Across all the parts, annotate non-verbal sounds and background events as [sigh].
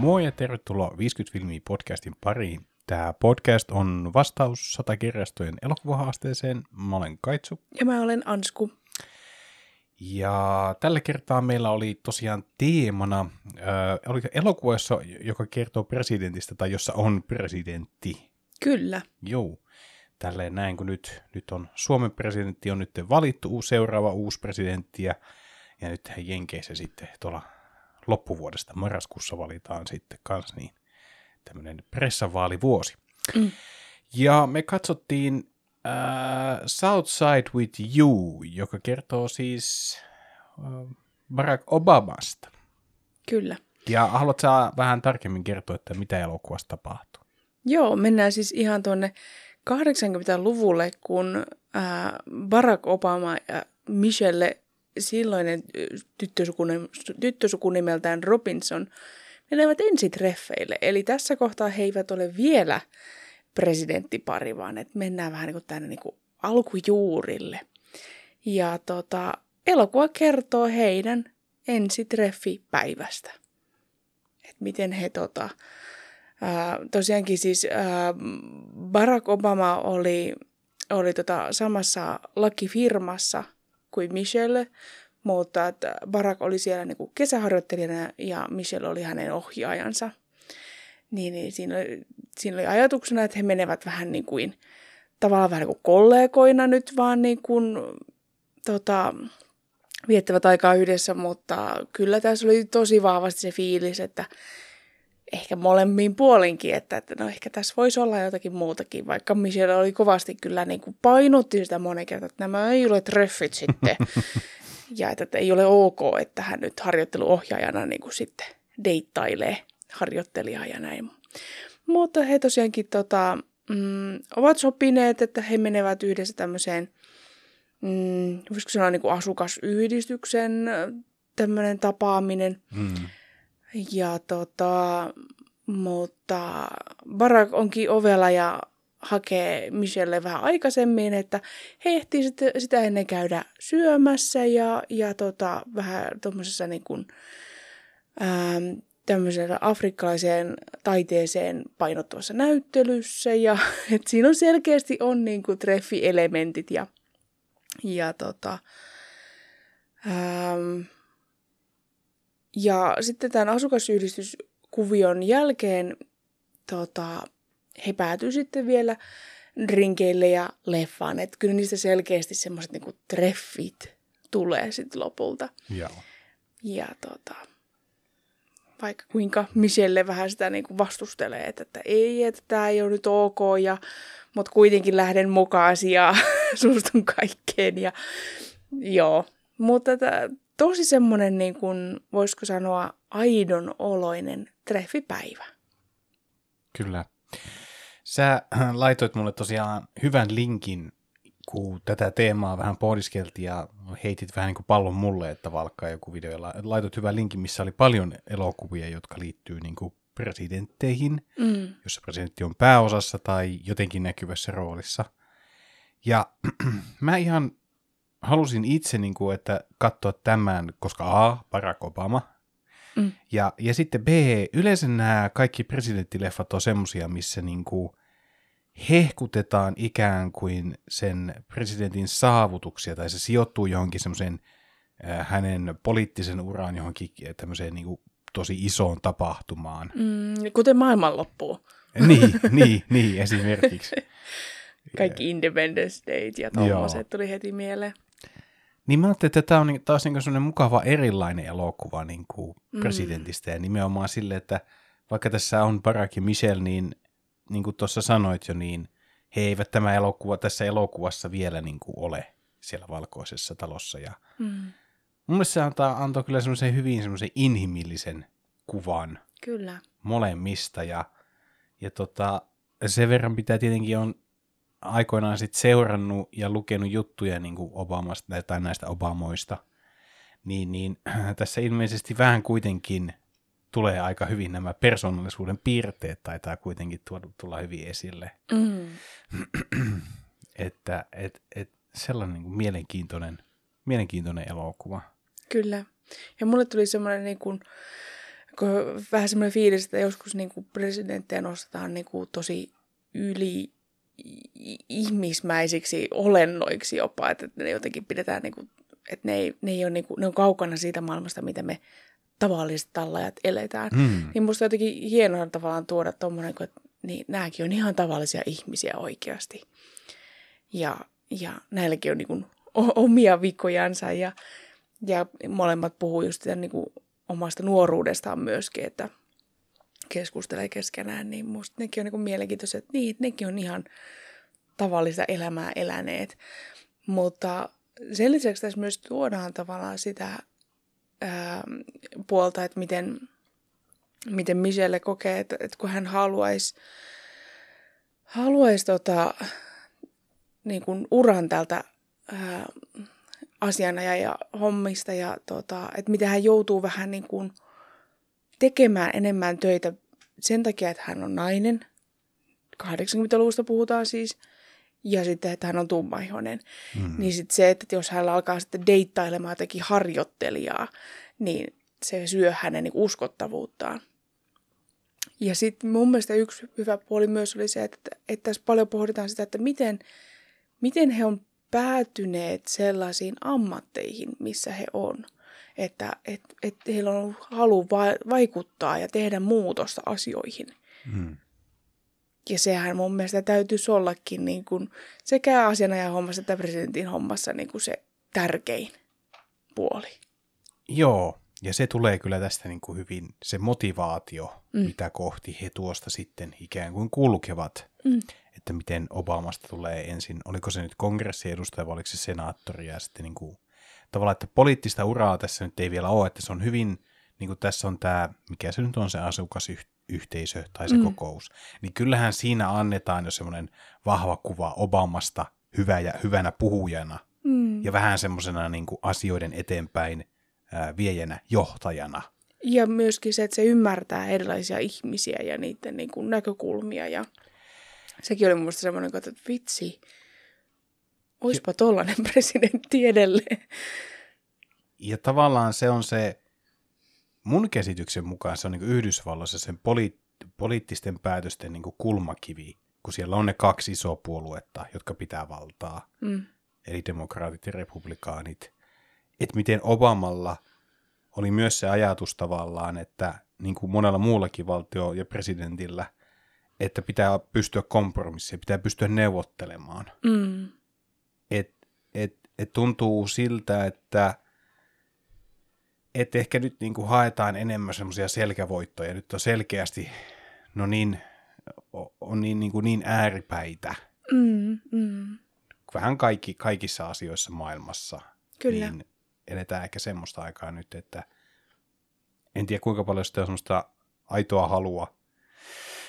Moi ja tervetuloa 50 filmiä podcastin pariin. Tämä podcast on vastaus satakirjastojen elokuvahaasteeseen. Mä olen Kaitsu. Ja mä olen Ansku. Ja tällä kertaa meillä oli tosiaan teemana äh, oli elokuvassa, joka kertoo presidentistä tai jossa on presidentti. Kyllä. Joo. Tälleen näin, kun nyt, nyt on Suomen presidentti on nyt valittu uusi, seuraava uusi presidentti ja, ja nyt Jenkeissä sitten tuolla loppuvuodesta marraskuussa valitaan sitten kans niin tämmöinen pressavaalivuosi. Mm. Ja me katsottiin uh, Southside with You, joka kertoo siis uh, Barack Obamasta. Kyllä. Ja haluatko sä vähän tarkemmin kertoa, että mitä elokuvassa tapahtuu? Joo, mennään siis ihan tuonne 80-luvulle, kun äh, Barack Obama ja Michelle, silloinen tyttösuku nimeltään Robinson, menevät ensitreffeille. Eli tässä kohtaa he eivät ole vielä presidenttipari, vaan että mennään vähän niin tänne niin alkujuurille. Ja tota, elokuva kertoo heidän ensitreffipäivästä. Että miten he tota, ää, tosiaankin siis ää, Barack Obama oli, oli tota samassa lakifirmassa kuin Michelle, mutta että Barack oli siellä niin kuin kesäharjoittelijana ja Michelle oli hänen ohjaajansa. Niin, niin siinä, oli, siinä oli ajatuksena, että he menevät vähän niin kuin, tavallaan vähän niin kuin kollegoina nyt vaan niin kuin, tota, viettävät aikaa yhdessä, mutta kyllä tässä oli tosi vahvasti se fiilis, että ehkä molemmin puolinkin, että, että no ehkä tässä voisi olla jotakin muutakin, vaikka Michelle oli kovasti kyllä niin kuin painutti sitä monen kertaa, että nämä ei ole treffit sitten. [laughs] ja että, että ei ole ok, että hän nyt harjoitteluohjaajana niin kuin sitten deittailee harjoittelijaa ja näin. Mutta he tosiaankin tota, mm, ovat sopineet, että he menevät yhdessä tämmöiseen, mm, voisiko sanoa niin kuin asukasyhdistyksen tämmöinen tapaaminen. Mm. Ja tota, mutta Barack onkin ovella ja hakee Michelle vähän aikaisemmin, että he ehtii sitten sitä ennen käydä syömässä ja, ja tota, vähän tuommoisessa niin kuin, ähm, tämmöisellä afrikkalaiseen taiteeseen painottuvassa näyttelyssä ja [laughs] et siinä on selkeästi on niin kuin treffielementit ja, ja tota, ähm, ja sitten tämän asukasyhdistyskuvion jälkeen tota, he päätyivät sitten vielä drinkeille ja leffaan. Että kyllä niistä selkeästi semmoiset niinku treffit tulee sitten lopulta. Joo. Ja tota, vaikka kuinka Michelle vähän sitä niinku vastustelee, että, että ei, että tämä ei ole nyt ok, ja, mutta kuitenkin lähden mukaan ja [laughs] suostun kaikkeen. Ja, joo, mutta tosi semmoinen, niin kuin, voisiko sanoa, aidon oloinen treffipäivä. Kyllä. Sä laitoit mulle tosiaan hyvän linkin, kun tätä teemaa vähän pohdiskeltiin ja heitit vähän niin kuin pallon mulle, että valkkaa joku video. Laitoit hyvän linkin, missä oli paljon elokuvia, jotka liittyy niin kuin presidentteihin, mm. jossa presidentti on pääosassa tai jotenkin näkyvässä roolissa. Ja [clears throat] mä ihan halusin itse, niin kuin, että katsoa tämän, koska A, Barack Obama, mm. ja, ja sitten B, yleensä nämä kaikki presidenttileffat on semmosia, missä niin kuin, hehkutetaan ikään kuin sen presidentin saavutuksia, tai se sijoittuu johonkin semmoiseen äh, hänen poliittisen uraan johonkin tämmöiseen niin kuin, tosi isoon tapahtumaan. Mm, kuten maailmanloppu. niin, niin, niin, esimerkiksi. [laughs] Kaikki Independence Day ja tuommoiset tuli heti mieleen. Niin mä ajattelin, että tämä on taas niin sellainen mukava erilainen elokuva niin kuin mm. presidentistä ja nimenomaan sille, että vaikka tässä on Barack ja Michelle, niin niin kuin tuossa sanoit jo, niin he eivät tämä elokuva tässä elokuvassa vielä niin kuin ole siellä valkoisessa talossa. Ja mm. Mun mielestä se antaa, antoi kyllä semmoisen hyvin semmoisen inhimillisen kuvan kyllä. molemmista. Ja, ja tota, sen verran pitää tietenkin on aikoinaan sit seurannut ja lukenut juttuja niin kuin Obamasta tai näistä Obamoista, niin, niin [clears throat] tässä ilmeisesti vähän kuitenkin tulee aika hyvin nämä persoonallisuuden piirteet, taitaa kuitenkin tuoda, tulla hyvin esille. Mm. [clears throat] että et, et sellainen niin kuin mielenkiintoinen, mielenkiintoinen elokuva. Kyllä. Ja mulle tuli semmoinen niin kuin, vähän semmoinen fiilis, että joskus niin kuin presidenttejä nostetaan niin kuin tosi yli ihmismäisiksi olennoiksi jopa, että ne jotenkin pidetään, niin kuin, että ne, ei, ne, ei ole, niin kuin, ne on kaukana siitä maailmasta, mitä me tavalliset tallajat eletään. Mm. Niin musta jotenkin hienoa tavallaan tuoda tuommoinen, että niin, nämäkin on ihan tavallisia ihmisiä oikeasti. Ja, ja näilläkin on niin kuin, omia vikojansa ja, ja molemmat puhuu just sitä niin kuin omasta nuoruudestaan myöskin, että keskustelee keskenään, niin musta nekin on niin mielenkiintoisia, että niin, nekin on ihan tavallista elämää eläneet. Mutta sen lisäksi tässä myös tuodaan tavallaan sitä ää, puolta, että miten, miten Michelle kokee, että, että kun hän haluaisi haluais tota, niin uran tältä ää, asianaja ja hommista ja tota, että miten hän joutuu vähän niin kuin tekemään enemmän töitä sen takia, että hän on nainen. 80-luvusta puhutaan siis. Ja sitten, että hän on tummaihoinen. Mm. Niin sitten se, että jos hän alkaa sitten deittailemaan jotenkin harjoittelijaa, niin se syö hänen niin uskottavuuttaan. Ja sitten mun mielestä yksi hyvä puoli myös oli se, että, että tässä paljon pohditaan sitä, että miten, miten he on päätyneet sellaisiin ammatteihin, missä he on. Että et, et heillä on ollut halu va- vaikuttaa ja tehdä muutosta asioihin. Mm. Ja sehän mun mielestä täytyisi ollakin niin kuin sekä asianajan hommassa että presidentin hommassa niin kuin se tärkein puoli. Joo, ja se tulee kyllä tästä niin kuin hyvin, se motivaatio, mm. mitä kohti he tuosta sitten ikään kuin kulkevat. Mm että miten Obamasta tulee ensin, oliko se nyt kongressiedustaja vai oliko se senaattori ja sitten niin kuin, tavallaan, että poliittista uraa tässä nyt ei vielä ole, että se on hyvin, niin kuin tässä on tämä, mikä se nyt on se asukasyhteisö tai se mm. kokous, niin kyllähän siinä annetaan jo semmoinen vahva kuva Obamasta hyvä ja, hyvänä puhujana mm. ja vähän semmoisena niin asioiden eteenpäin ää, viejänä, johtajana. Ja myöskin se, että se ymmärtää erilaisia ihmisiä ja niiden niin kuin näkökulmia ja Sekin oli mun mielestä semmoinen, että vitsi, oispa tollainen [laughs] presidentti edelleen. Ja tavallaan se on se, mun käsityksen mukaan se on niin Yhdysvalloissa sen poli, poliittisten päätösten niin kulmakivi, kun siellä on ne kaksi isoa puoluetta, jotka pitää valtaa, mm. eli demokraatit ja republikaanit. Että miten Obamalla oli myös se ajatus tavallaan, että niin kuin monella muullakin valtio- ja presidentillä – että pitää pystyä kompromissiin, pitää pystyä neuvottelemaan. Mm. Et, et, et tuntuu siltä, että et ehkä nyt niin kuin haetaan enemmän semmoisia selkävoittoja. Nyt on selkeästi no niin, on niin, niin, kuin niin ääripäitä. Mm, mm. Vähän kaikki, kaikissa asioissa maailmassa. Kyllä. Niin eletään ehkä semmoista aikaa nyt, että en tiedä kuinka paljon sitä on semmoista aitoa halua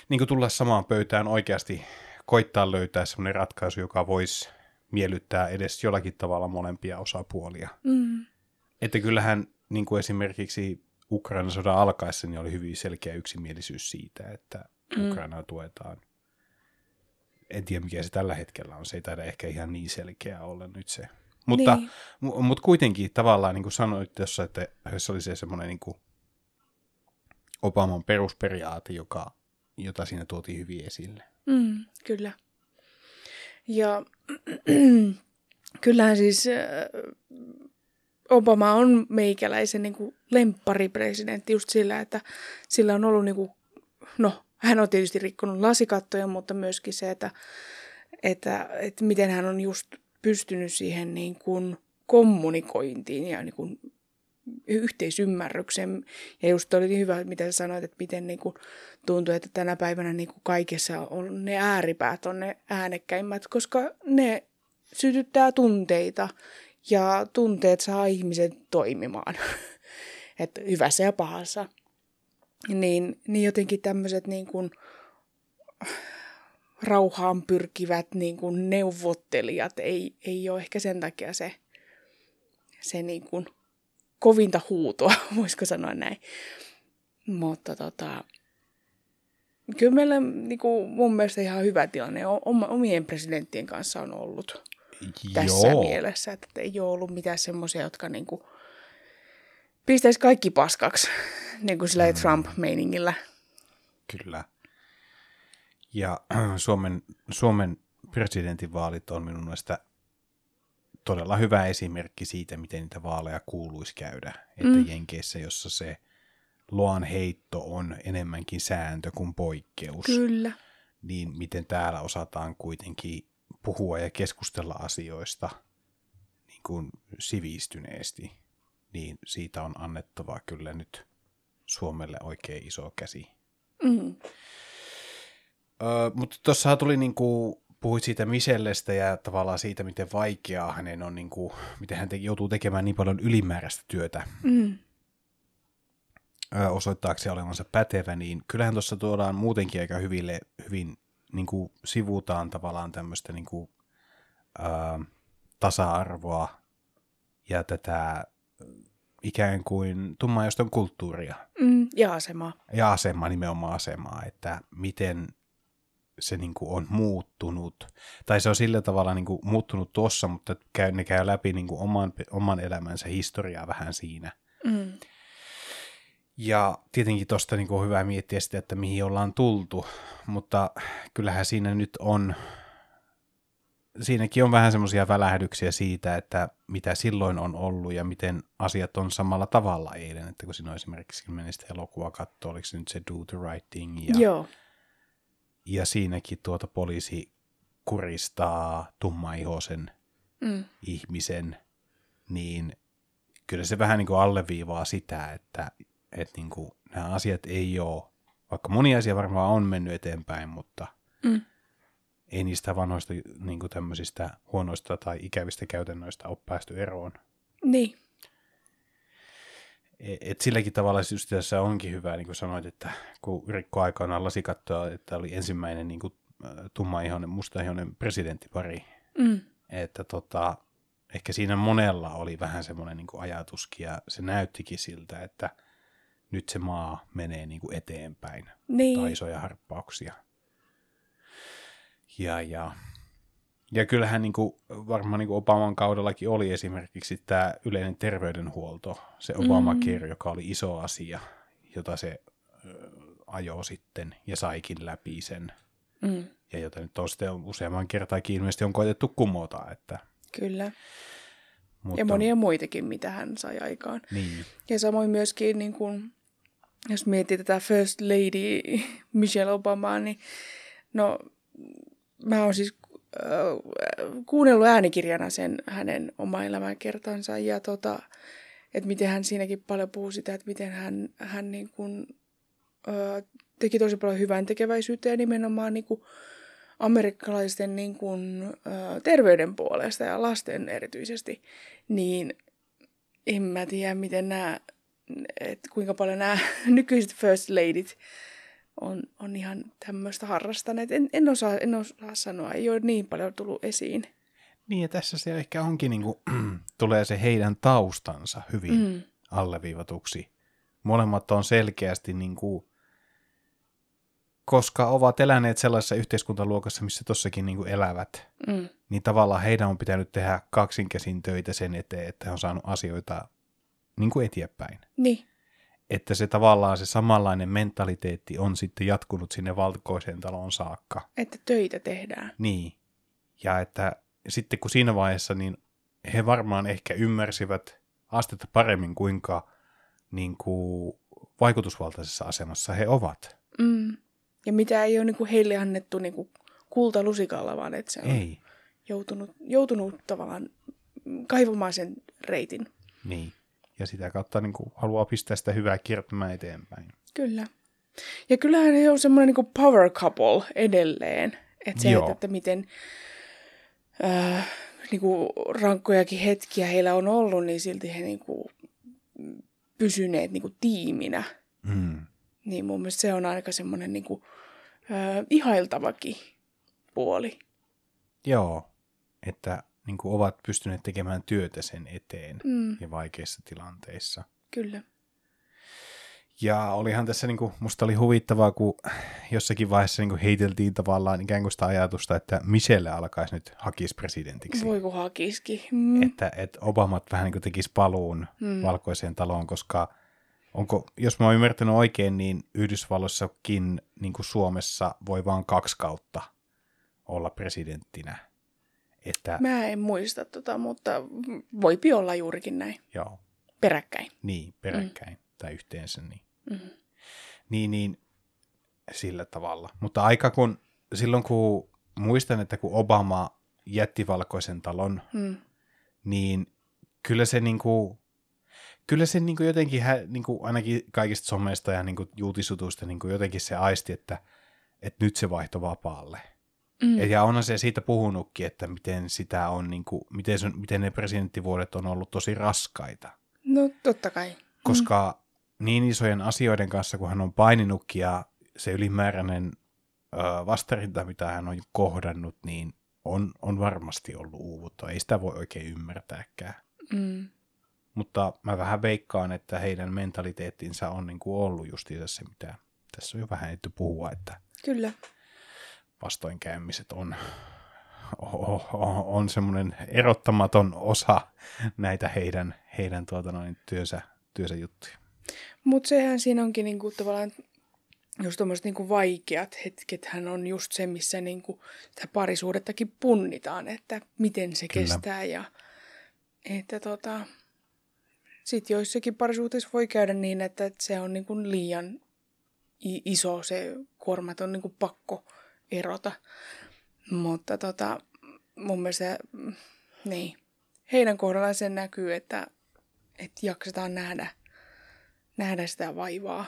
niin tulla samaan pöytään oikeasti koittaa löytää sellainen ratkaisu, joka voisi miellyttää edes jollakin tavalla molempia osapuolia. Mm. Että kyllähän niin kuin esimerkiksi Ukrainan sodan alkaessa niin oli hyvin selkeä yksimielisyys siitä, että mm. Ukrainaa tuetaan. En tiedä, mikä se tällä hetkellä on. Se ei taida ehkä ihan niin selkeä olla nyt se. Mutta, niin. m- mutta kuitenkin tavallaan, niin kuin sanoit tuossa, että se oli se semmoinen niin kuin Obaman perusperiaate, joka jota siinä tuotiin hyvin esille. Mm, kyllä. Ja [clears throat] kyllähän siis äh, Obama on meikäläisen niin kuin lempparipresidentti just sillä, että sillä on ollut, niin kuin, no hän on tietysti rikkonut lasikattoja, mutta myöskin se, että, että, että miten hän on just pystynyt siihen niin kuin kommunikointiin ja niin kuin yhteisymmärryksen. Ja just oli hyvä, mitä sä sanoit, että miten niin kuin tuntuu, että tänä päivänä niin kuin kaikessa on ne ääripäät on ne äänekkäimmät, koska ne sytyttää tunteita ja tunteet saa ihmiset toimimaan. [laughs] että hyvässä ja pahassa. Niin, niin jotenkin tämmöiset niin kuin rauhaan pyrkivät niin kuin neuvottelijat ei, ei ole ehkä sen takia se, se niin kuin kovinta huutoa, [laughs] voisiko sanoa näin. Mutta tota, kyllä meillä niin kuin, mun mielestä ihan hyvä tilanne omien presidenttien kanssa on ollut tässä Joo. mielessä, että ei ole ollut mitään semmoisia, jotka niin kuin, pistäisi kaikki paskaksi, [laughs] niin kuin sillä Trump-meiningillä. Kyllä. Ja [clears throat] Suomen, Suomen presidentinvaalit on minun mielestä todella hyvä esimerkki siitä, miten niitä vaaleja kuuluisi käydä. Että mm. Jenkeissä, jossa se loan heitto on enemmänkin sääntö kuin poikkeus. Kyllä. Niin miten täällä osataan kuitenkin puhua ja keskustella asioista niin kuin sivistyneesti, niin siitä on annettava kyllä nyt Suomelle oikein iso käsi. Mm. Öö, mutta tuossa tuli niinku, puhuit siitä Michellestä ja tavallaan siitä, miten vaikeaa hänen on, niinku, miten hän te, joutuu tekemään niin paljon ylimääräistä työtä Mm. öö, osoittaakseen olevansa pätevä, niin kyllähän tuossa tuodaan muutenkin aika hyville, hyvin niinku, sivutaan tavallaan tämmöistä niinku, öö, tasa-arvoa ja tätä ikään kuin tummaajoston kulttuuria Mm. Ja asemaa. ja asemaa, nimenomaan asemaa, että miten se niin kuin on muuttunut. Tai se on sillä tavalla niin kuin muuttunut tuossa, mutta käy, ne käy läpi niin kuin oman, oman elämänsä historiaa vähän siinä. Mm. Ja tietenkin tuosta niin on hyvä miettiä sitä, että mihin ollaan tultu, mutta kyllähän siinä nyt on, siinäkin on vähän semmoisia välähdyksiä siitä, että mitä silloin on ollut ja miten asiat on samalla tavalla eilen, että kun siinä on esimerkiksi meni sitä elokuvaa katsoa, oliko se nyt se Do the Right Thing ja, Joo. ja siinäkin tuota poliisi kuristaa tummaihoisen Mm. ihmisen, niin kyllä se vähän niin kuin alleviivaa sitä, että, että niin kuin nämä asiat ei ole, vaikka moni asia varmaan on mennyt eteenpäin, mutta Mm. ei niistä vanhoista niin kuin tämmöisistä huonoista tai ikävistä käytännöistä ole päästy eroon. Niin. E- Et silläkin tavalla just tässä onkin hyvä, niin kuin sanoit, että kun Rikko aikanaan lasi katsoa, että oli ensimmäinen niin kuin, tummaihoinen, mustaihoinen presidenttipari, Mm. että tota, ehkä siinä monella oli vähän semmoinen niin ajatuskin ja se näyttikin siltä, että nyt se maa menee niin kuin eteenpäin Niin. tai isoja harppauksia. Ja, ja, ja kyllähän niin kuin, varmaan niin kuin Obaman kaudellakin oli esimerkiksi tämä yleinen terveydenhuolto, se Obamacare, mm. joka oli iso asia, jota se ajoi sitten ja saikin läpi sen. Mm. Ja jota nyt on sitten useamman kertaakin ilmeisesti on koetettu kumota. Että, Kyllä. mutta, Ja monia muitakin, mitä hän sai aikaan. Niin, Ja samoin myöskin, niin kun, jos miettii tätä First Lady [laughs] Michelle Obamaa, niin no, mä oon siis äh, kuunnellut äänikirjana sen hänen oma elämänkertansa ja tota, että miten hän siinäkin paljon puhuu sitä, että miten hän, hän niin kun, äh, teki tosi paljon hyvän tekeväisyyttä ja nimenomaan niin kun, amerikkalaisten niin kun, äh, terveyden puolesta ja lasten erityisesti, niin en mä tiedä, miten nämä, että kuinka paljon nämä [laughs] nykyiset first ladyt on, on ihan tämmöistä harrastaneet. En, en, osaa, en osaa sanoa, ei ole niin paljon tullut esiin. niin ja tässä se ehkä onkin, niin kuin, [clears throat] tulee se heidän taustansa hyvin mm. Alleviivatuksi. Molemmat on selkeästi, niin kuin, koska ovat eläneet sellaisessa yhteiskuntaluokassa, missä tossakin niin kuin elävät, Mm. niin tavallaan heidän on pitänyt tehdä kaksinkäsin töitä sen eteen, että he on saanut asioita niin kuin eteenpäin. Niin, Että se tavallaan se samanlainen mentaliteetti on sitten jatkunut sinne valkoiseen taloon saakka. että töitä tehdään. Niin. Ja että sitten kun siinä vaiheessa, niin he varmaan ehkä ymmärsivät astetta paremmin, kuinka niin kuin, vaikutusvaltaisessa asemassa he ovat. Mm. Ja mitä ei ole niin kuin heille annettu niin kuin kultalusikalla, vaan että se on Ei. joutunut, joutunut tavallaan kaivamaan sen reitin. Niin. Ja sitä kautta niin kuin, haluaa pistää sitä hyvää kiertämään eteenpäin. Kyllä. Ja kyllähän he on semmoinen niin power couple edelleen. Että se, että, että miten äh, niin kuin rankkojakin hetkiä heillä on ollut, niin silti he niin kuin, pysyneet niin kuin tiiminä. Mm. Niin mun mielestä se on aika semmoinen niin kuin, äh, ihailtavakin puoli. Joo. Että niin kuin, ovat pystyneet tekemään työtä sen eteen Mm, ja vaikeissa tilanteissa. kyllä. Ja olihan tässä, niin kuin, musta oli huvittavaa, kun jossakin vaiheessa niin kuin heiteltiin tavallaan ikään kuin sitä ajatusta, että Michelle alkaisi nyt hakisi presidentiksi. Voi kun hakiski. Mm. Että, että Obamat vähän niin kuin tekisi paluun mm. valkoiseen taloon, koska onko, jos mä oon ymmärtänyt oikein, niin Yhdysvalloissakin niin kuin Suomessa voi vaan kaksi kautta olla presidenttinä. Että, Mä en muista tota, mutta voipi olla juurikin näin. joo, Peräkkäin. niin, peräkkäin mm. tai yhteensä, niin. Mm. niin, niin sillä tavalla. Mutta aika kun, silloin kun muistan, että kun Obama jätti valkoisen talon, Mm. niin kyllä se niinku, kyllä se niinku jotenkin, hä, niinku ainakin kaikista somesta ja niinku julkisutuista niinku jotenkin se aisti, että, että nyt se vaihto vapaalle. Mm. Ja- onhan se siitä puhunutkin, että miten sitä on, niinku, miten, se, miten ne presidenttivuodet on ollut tosi raskaita. No totta kai. Koska niin isojen asioiden kanssa, kun hän on paininutkin ja se ylimääräinen ö, vastarinta, mitä hän on kohdannut, niin on, on varmasti ollut uuvuttua. Ei sitä voi oikein ymmärtääkään. Mm. Mutta mä vähän veikkaan, että heidän mentaliteettinsa on niin kuin ollut justiinsa se, mitä tässä on jo vähän ehditty puhua, että Kyllä. Vastoinkäymiset on, on, on semmoinen erottamaton osa näitä heidän, heidän tuota noin, työnsä, työnsä juttuja. Mutta sehän siinä onkin niinku tavallaan just tommoset niinku vaikeat hetket hän on just se, missä niinku sitä parisuudettakin punnitaan, että miten se Kyllä. Kestää ja että tota, sit joissakin parisuhteissa voi käydä niin, että se on niinku liian iso se kuorma, että on niinku pakko erota. Mutta tota, mun mielestä, niin, heidän kohdallaan se näkyy, että, että jaksetaan nähdä, nähdä sitä vaivaa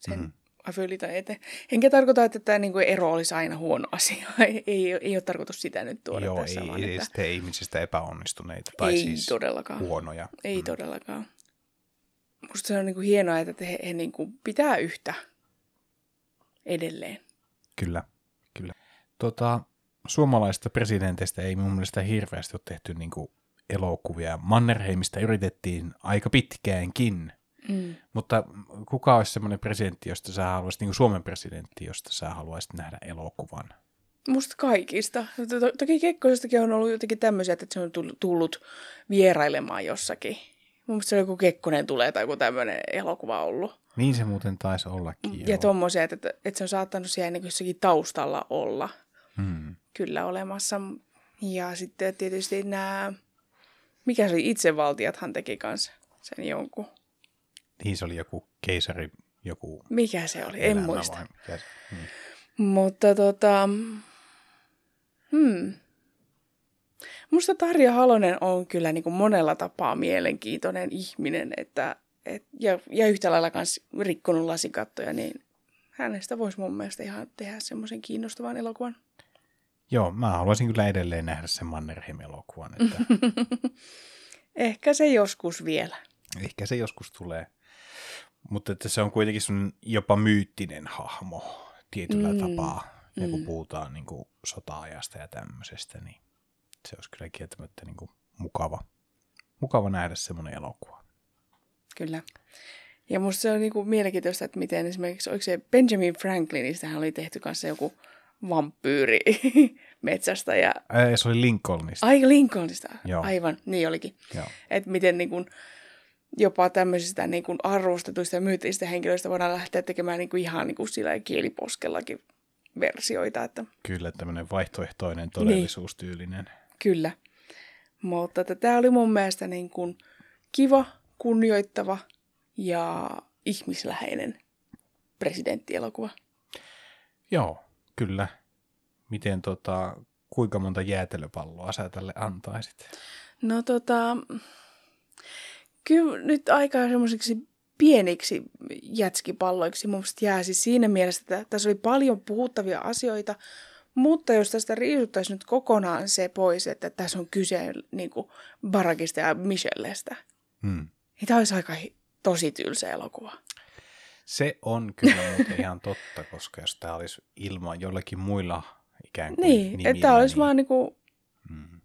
sen Mhm. mm. avioliiton eteen. Enkä tarkoita, että tämä niinku ero olisi aina huono asia. [laughs] ei, ei, ei ole tarkoitus sitä nyt tuoda Joo, tässä, ei, vaan ei että ihmisistä epäonnistuneita tai ei siis todellakaan. huonoja. Ei mm. todellakaan. Musta se on niinku hienoa, että he, he niinku pitää yhtä edelleen. Kyllä. Tota, suomalaisista presidenteistä ei mun mielestä hirveästi ole tehty niinku elokuvia. Mannerheimista yritettiin aika pitkäänkin, Mm. mutta kuka olisi semmoinen presidentti, josta sä haluaisit, niin kuin Suomen presidentti, josta sä haluaisit nähdä elokuvan? Musta kaikista. To- to- toki Kekkosestakin on ollut jotenkin tämmöisiä, että se on tullut- vierailemaan jossakin. Mun mielestä se oli joku Kekkonen tulee tai joku tämmöinen elokuva ollut. Niin se muuten taisi ollakin. Ja joo. tommosia, että, että se on saattanut siellä niin taustalla olla Hmm. kyllä olemassa. Ja sitten tietysti nämä, mikä se oli, itsevaltiathan teki kanssa sen jonkun. Niin se oli joku keisari, joku Mikä se oli, en muista. vai mikä se- hmm. Mutta tota, hmm. Musta Tarja Halonen on kyllä niin kuin monella tapaa mielenkiintoinen ihminen, että, et, ja, ja yhtä lailla myös rikkonut lasikattoja, niin hänestä voisi mun mielestä ihan tehdä semmoisen kiinnostavan elokuvan. Joo, mä haluaisin kyllä edelleen nähdä sen Mannerheim-elokuvan, että [laughs] Ehkä se joskus vielä. ehkä se joskus tulee. Mutta että se on kuitenkin sun jopa myyttinen hahmo tietyllä mm. Tapaa. Ja kun mm. puhutaan niin kuin sota-ajasta ja tämmöisestä, niin se olisi kyllä kieltämättä niin kuin mukava, mukava nähdä semmoinen elokuva. Kyllä. Ja musta se on niinku mielenkiintoista, että miten esimerkiksi, oliko se Benjamin Franklinista hän oli tehty kanssa joku vampyyri [laughs] metsästä ja Ää, se oli Lincolnista. Ai Lincolnista, Joo. aivan, niin olikin. Että miten niin kuin, jopa tämmöisistä niin kuin arvostetuista ja myyttisistä henkilöistä voidaan lähteä tekemään niin kuin ihan niin kuin sillä kieliposkellakin versioita, että Kyllä tämmöinen vaihtoehtoinen todellisuustyylinen. kyllä. Mutta että tämä oli mun mielestä niin kuin kiva, kunnioittava ja ihmisläheinen presidenttielokuva. Joo, kyllä. Miten tota, kuinka monta jäätelöpalloa sä tälle antaisit? No tota, kyllä nyt aika semmoisiksi pieniksi jätskipalloiksi mun mielestä jää siis siinä mielessä, että tässä oli paljon puhuttavia asioita, mutta jos tästä riisuttaisiin nyt kokonaan se pois, että tässä on kyse niin kuin Barakista ja Michellestä, Hmm. niin tämä olisi aika tosi tylsä elokuva. Se on kyllä muuten ihan totta, koska jos tämä olisi ilman jollakin muilla ikään kuin Niin, nimillä, että tämä olisi niin, vaan niin kuin Mm,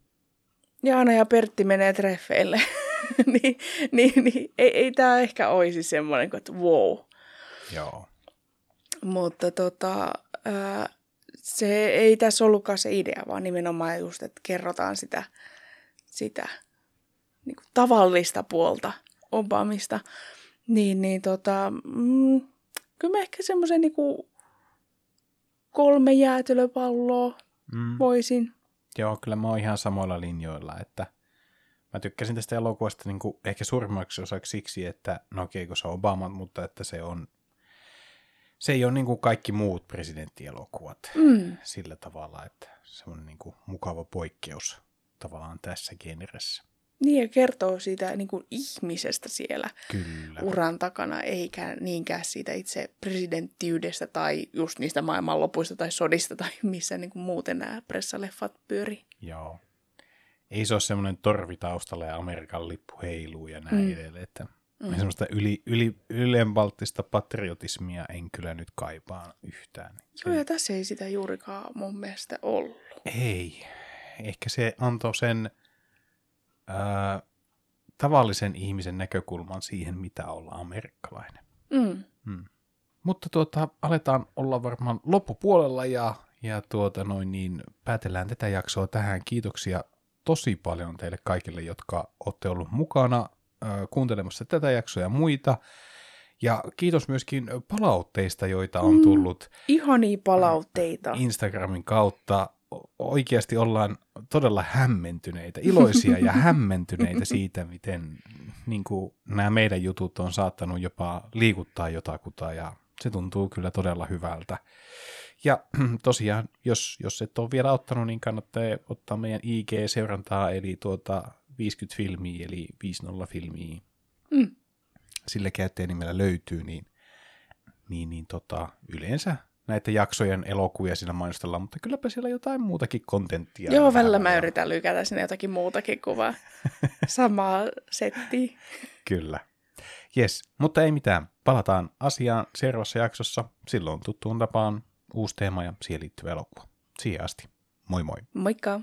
Jaana ja Pertti menee treffeille, [laughs] niin, niin, niin ei, ei tämä ehkä olisi semmoinen kuin, että wow. Joo. Mutta tota, ää, se ei tässä ollutkaan se idea, vaan nimenomaan just, että kerrotaan sitä, sitä niin kuin tavallista puolta Obamista. Niin, niin tota, mm, kyllä mä ehkä semmoisen niin kolme jäätelöpalloa mm. voisin. Joo, kyllä mä oon ihan samoilla linjoilla, että mä tykkäsin tästä elokuvasta niin kuin ehkä suurimmaksi osaksi siksi, että no okei, kun se on Obama, mutta että se on se ei ole niin kuin kaikki muut presidenttielokuvat mm. sillä tavalla, että se on niin kuin mukava poikkeus tavallaan tässä genressä. Niin, ja kertoo siitä niin kuin ihmisestä siellä Kyllä. uran takana, eikä niinkään siitä itse presidenttiydestä tai just niistä maailmanlopuista tai sodista tai [laughs] missä niin kuin muuten nämä pressaleffat pyörii. Joo. Ei se ole semmoinen torvi taustalla ja Amerikan lippu heiluu ja näin mm. edelleen, että Mm. Semmoista yli, yli, ylenbalttista patriotismia en kyllä nyt kaipaa yhtään. Joo, ja tässä ei sitä juurikaan mun mielestä ollut. Ei. Ehkä se antoi sen ää, tavallisen ihmisen näkökulman siihen, mitä olla amerikkalainen. Mm. Mm. Mutta tuota, aletaan olla varmaan loppupuolella ja, ja tuota noin niin, päätellään tätä jaksoa tähän. Kiitoksia tosi paljon teille kaikille, jotka olette ollut mukana kuuntelemassa tätä jaksoa ja muita. Ja kiitos myöskin palautteista, joita on mm, tullut. Mm, ihania palautteita. Instagramin kautta. Oikeasti ollaan todella hämmentyneitä, iloisia ja [laughs] hämmentyneitä siitä, miten niin kuin, nämä meidän jutut on saattanut jopa liikuttaa jotakuta ja se tuntuu kyllä todella hyvältä. Ja [clears throat] tosiaan, jos, jos et ole vielä ottanut, niin kannattaa ottaa meidän IG-seurantaa, eli tuota 50 filmiä, eli 50 filmiä. Mm. Sillä nimellä löytyy, niin, niin, niin tota, yleensä näitä jaksojen elokuvia siinä mainostellaan, mutta kylläpä siellä jotain muutakin kontenttia. Joo, välillä mä yritän lykätä sinne jotakin muutakin kuvaa. [laughs] Samaa settiä. Kyllä. Yes, mutta ei mitään. Palataan asiaan seuraavassa jaksossa. Silloin tuttuun tapaan uusi teema ja siihen liittyvä elokuva. Siihen asti. Moi moi. Moikka.